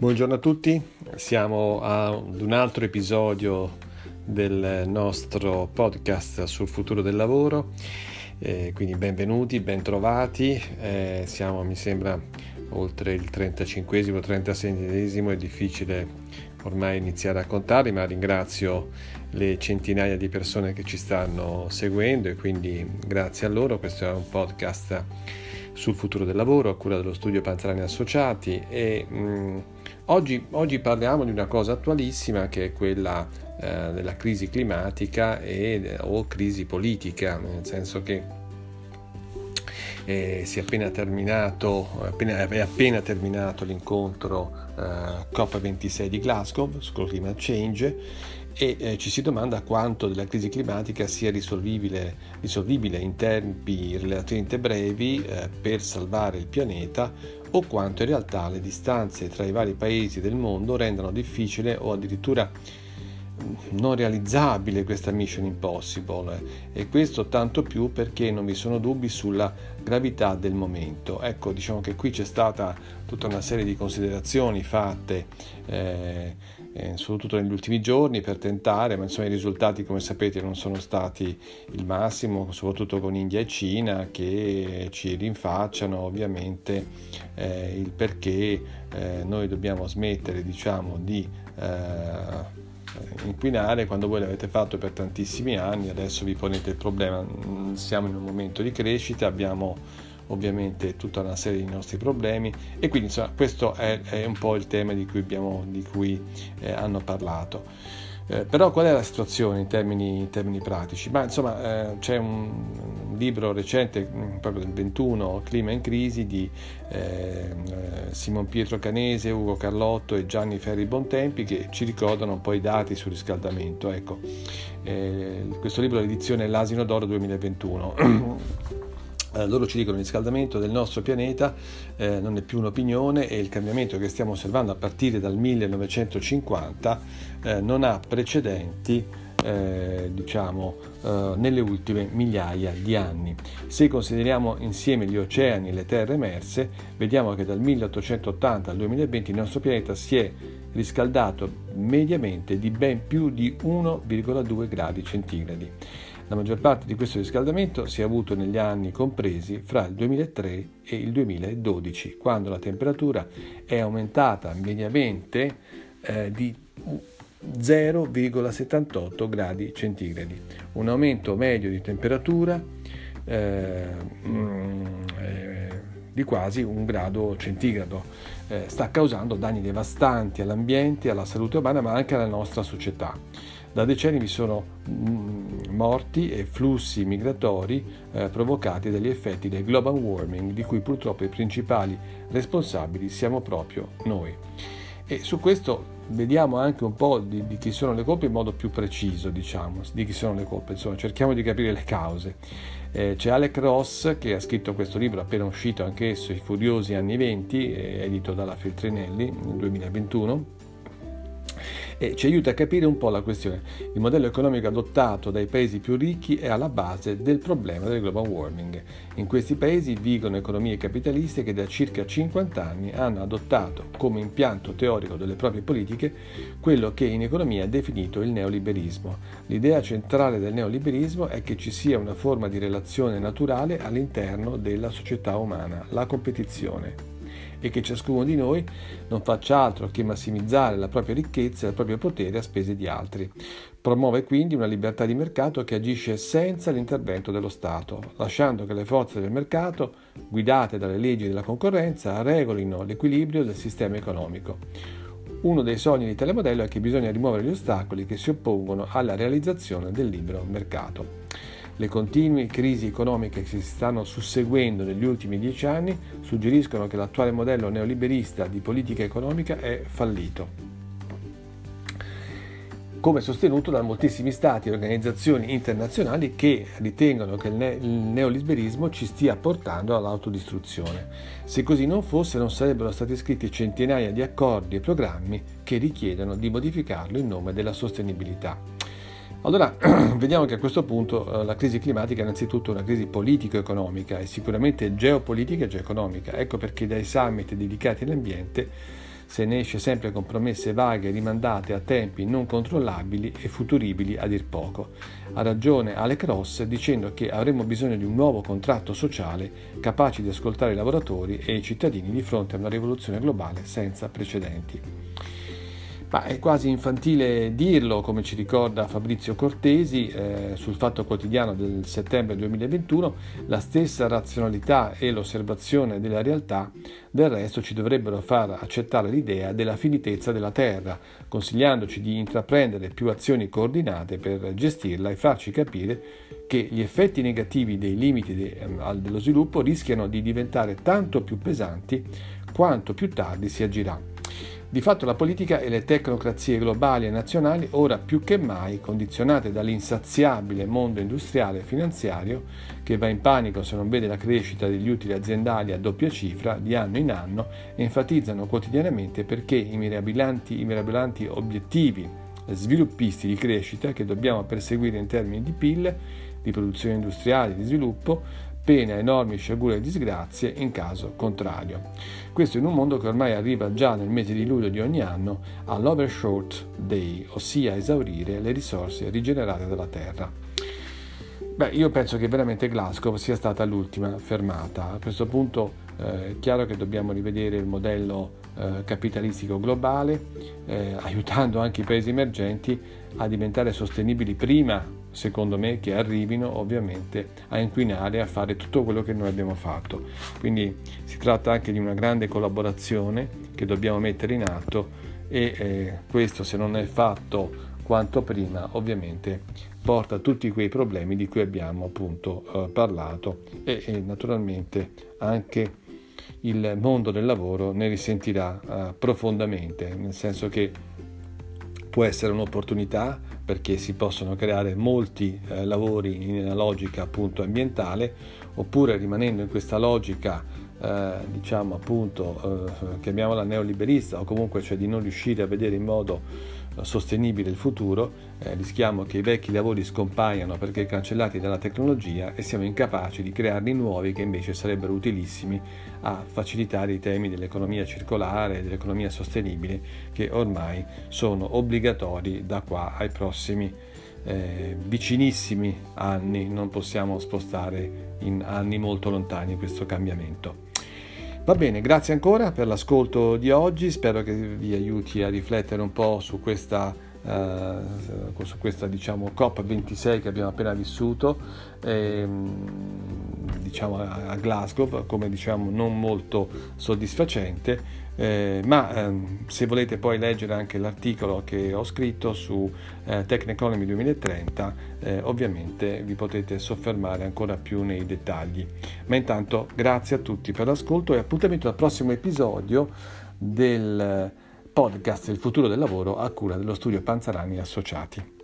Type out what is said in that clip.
Buongiorno a tutti, siamo ad un altro episodio del nostro podcast sul futuro del lavoro, eh, quindi benvenuti, bentrovati, eh, siamo mi sembra oltre il 35esimo, 36esimo, è difficile ormai iniziare a contare, ma ringrazio le centinaia di persone che ci stanno seguendo e quindi grazie a loro, questo è un podcast sul futuro del lavoro a cura dello studio Panzerani Associati e mh, oggi, oggi, parliamo di una cosa attualissima che è quella eh, della crisi climatica e, o crisi politica, nel senso che eh, si è appena terminato, appena, è appena terminato l'incontro eh, COP26 di Glasgow sul climate change e eh, ci si domanda quanto della crisi climatica sia risolvibile, risolvibile in tempi relativamente brevi eh, per salvare il pianeta o quanto in realtà le distanze tra i vari paesi del mondo rendano difficile o addirittura non realizzabile questa mission impossible e questo tanto più perché non vi sono dubbi sulla gravità del momento. Ecco, diciamo che qui c'è stata tutta una serie di considerazioni fatte eh, eh, soprattutto negli ultimi giorni per tentare, ma insomma i risultati come sapete non sono stati il massimo, soprattutto con India e Cina che ci rinfacciano ovviamente eh, il perché eh, noi dobbiamo smettere diciamo di eh, inquinare quando voi l'avete fatto per tantissimi anni, adesso vi ponete il problema, mm, siamo in un momento di crescita, abbiamo ovviamente tutta una serie di nostri problemi e quindi insomma questo è, è un po' il tema di cui, abbiamo, di cui eh, hanno parlato. Eh, però qual è la situazione in termini, in termini pratici? Ma insomma eh, c'è un, libro recente, mm, proprio del 21, Clima in crisi, di eh, Simon Pietro Canese, Ugo Carlotto e Gianni Ferri Bontempi che ci ricordano un po' i dati sul riscaldamento. Ecco, eh, questo libro è l'edizione L'Asino d'Oro 2021. Eh, loro ci dicono che il riscaldamento del nostro pianeta eh, non è più un'opinione e il cambiamento che stiamo osservando a partire dal 1950 eh, non ha precedenti eh, diciamo eh, nelle ultime migliaia di anni. Se consideriamo insieme gli oceani e le terre emerse, vediamo che dal 1880 al 2020 il nostro pianeta si è riscaldato mediamente di ben più di 1,2 gradi centigradi. La maggior parte di questo riscaldamento si è avuto negli anni compresi fra il 2003 e il 2012, quando la temperatura è aumentata mediamente eh, di 0,78 gradi centigradi, un aumento medio di temperatura eh, mm, eh, di quasi un grado centigrado. Eh, sta causando danni devastanti all'ambiente, alla salute umana, ma anche alla nostra società. Da decenni vi sono mm, morti e flussi migratori eh, provocati dagli effetti del global warming, di cui purtroppo i principali responsabili siamo proprio noi. E su questo vediamo anche un po' di, di, chi sono le colpe in modo più preciso, diciamo, di chi sono le colpe, insomma, cerchiamo di capire le cause. Eh, c'è Alec Ross che ha scritto questo libro appena uscito anch'esso, I furiosi anni 20, eh, edito dalla Feltrinelli nel 2021 e ci aiuta a capire un po' la questione. Il modello economico adottato dai paesi più ricchi è alla base del problema del global warming. In questi paesi vigono economie capitaliste che da circa 50 anni hanno adottato come impianto teorico delle proprie politiche quello che in economia è definito il neoliberismo. L'idea centrale del neoliberismo è che ci sia una forma di relazione naturale all'interno della società umana, la competizione e che ciascuno di noi non faccia altro che massimizzare la propria ricchezza e il proprio potere a spese di altri. Promuove quindi una libertà di mercato che agisce senza l'intervento dello Stato, lasciando che le forze del mercato, guidate dalle leggi della concorrenza, regolino l'equilibrio del sistema economico. Uno dei sogni di tale modello è che bisogna rimuovere gli ostacoli che si oppongono alla realizzazione del libero mercato. Le continue crisi economiche che si stanno susseguendo negli ultimi dieci anni suggeriscono che l'attuale modello neoliberista di politica economica è fallito come sostenuto da moltissimi stati e organizzazioni internazionali che ritengono che il, ne- il, neoliberismo ci stia portando all'autodistruzione. Se così non fosse, non sarebbero stati scritti centinaia di accordi e programmi che richiedono di modificarlo in nome della sostenibilità. Allora, vediamo che a questo punto eh, la crisi climatica è innanzitutto una crisi politico-economica e sicuramente geopolitica e geoeconomica. Ecco perché dai summit dedicati all'ambiente se ne esce sempre con promesse vaghe rimandate a tempi non controllabili e futuribili a dir poco. Ha ragione Alec Ross dicendo che avremo bisogno di un nuovo contratto sociale capace di ascoltare i lavoratori e i cittadini di fronte a una rivoluzione globale senza precedenti. Ma è quasi infantile dirlo, come ci ricorda Fabrizio Cortesi eh, sul Fatto Quotidiano del settembre 2021, la stessa razionalità e l'osservazione della realtà del resto ci dovrebbero far accettare l'idea della finitezza della Terra, consigliandoci di intraprendere più azioni coordinate per gestirla e farci capire che gli effetti negativi dei limiti de, eh, dello sviluppo rischiano di diventare tanto più pesanti quanto più tardi si agirà. Di fatto la politica e le tecnocrazie globali e nazionali, ora più che mai condizionate dall'insaziabile mondo industriale e finanziario, che va in panico se non vede la crescita degli utili aziendali a doppia cifra di anno in anno, enfatizzano quotidianamente perché i mirabolanti, i mirabolanti obiettivi sviluppisti di crescita che dobbiamo perseguire in termini di PIL, di produzione industriale, di sviluppo, pena enormi sciagure e disgrazie in caso contrario. Questo in un mondo che ormai arriva già nel mese di luglio di ogni anno all'Overshort Day, ossia esaurire le risorse rigenerate dalla Terra. Beh, io penso che veramente Glasgow sia stata l'ultima fermata. A questo punto eh, è chiaro che dobbiamo rivedere il modello eh, capitalistico globale, eh, aiutando anche i paesi emergenti a diventare sostenibili prima, secondo me, che arrivino ovviamente a inquinare e a fare tutto quello che noi abbiamo fatto. Quindi si tratta anche di una grande collaborazione che dobbiamo mettere in atto e eh, questo se non è fatto quanto prima ovviamente porta a tutti quei problemi di cui abbiamo appunto eh, parlato e, e naturalmente anche il mondo del lavoro ne risentirà uh, profondamente, nel senso che può essere un'opportunità perché si possono creare molti eh, lavori nella logica appunto ambientale oppure rimanendo in questa logica eh, diciamo appunto eh, chiamiamola neoliberista o comunque cioè di non riuscire a vedere in modo sostenibile il futuro, eh, rischiamo che i vecchi lavori scompaiano perché cancellati dalla tecnologia e siamo incapaci di crearne nuovi che invece sarebbero utilissimi a facilitare i temi dell'economia circolare e dell'economia sostenibile che ormai sono obbligatori da qua ai prossimi eh, vicinissimi anni, non possiamo spostare in anni molto lontani questo cambiamento. Va bene, grazie ancora per l'ascolto di oggi, spero che vi aiuti a riflettere un po' su questa, uh, su questa diciamo, COP26 che abbiamo appena vissuto, e, diciamo, a Glasgow, come diciamo non molto soddisfacente, eh, ma ehm, se volete poi leggere anche l'articolo che ho scritto su eh, Tech Economy 2030, eh, ovviamente vi potete soffermare ancora più nei dettagli. Ma intanto grazie a tutti per l'ascolto e appuntamento al prossimo episodio del podcast Il futuro del lavoro a cura dello studio Panzarani Associati.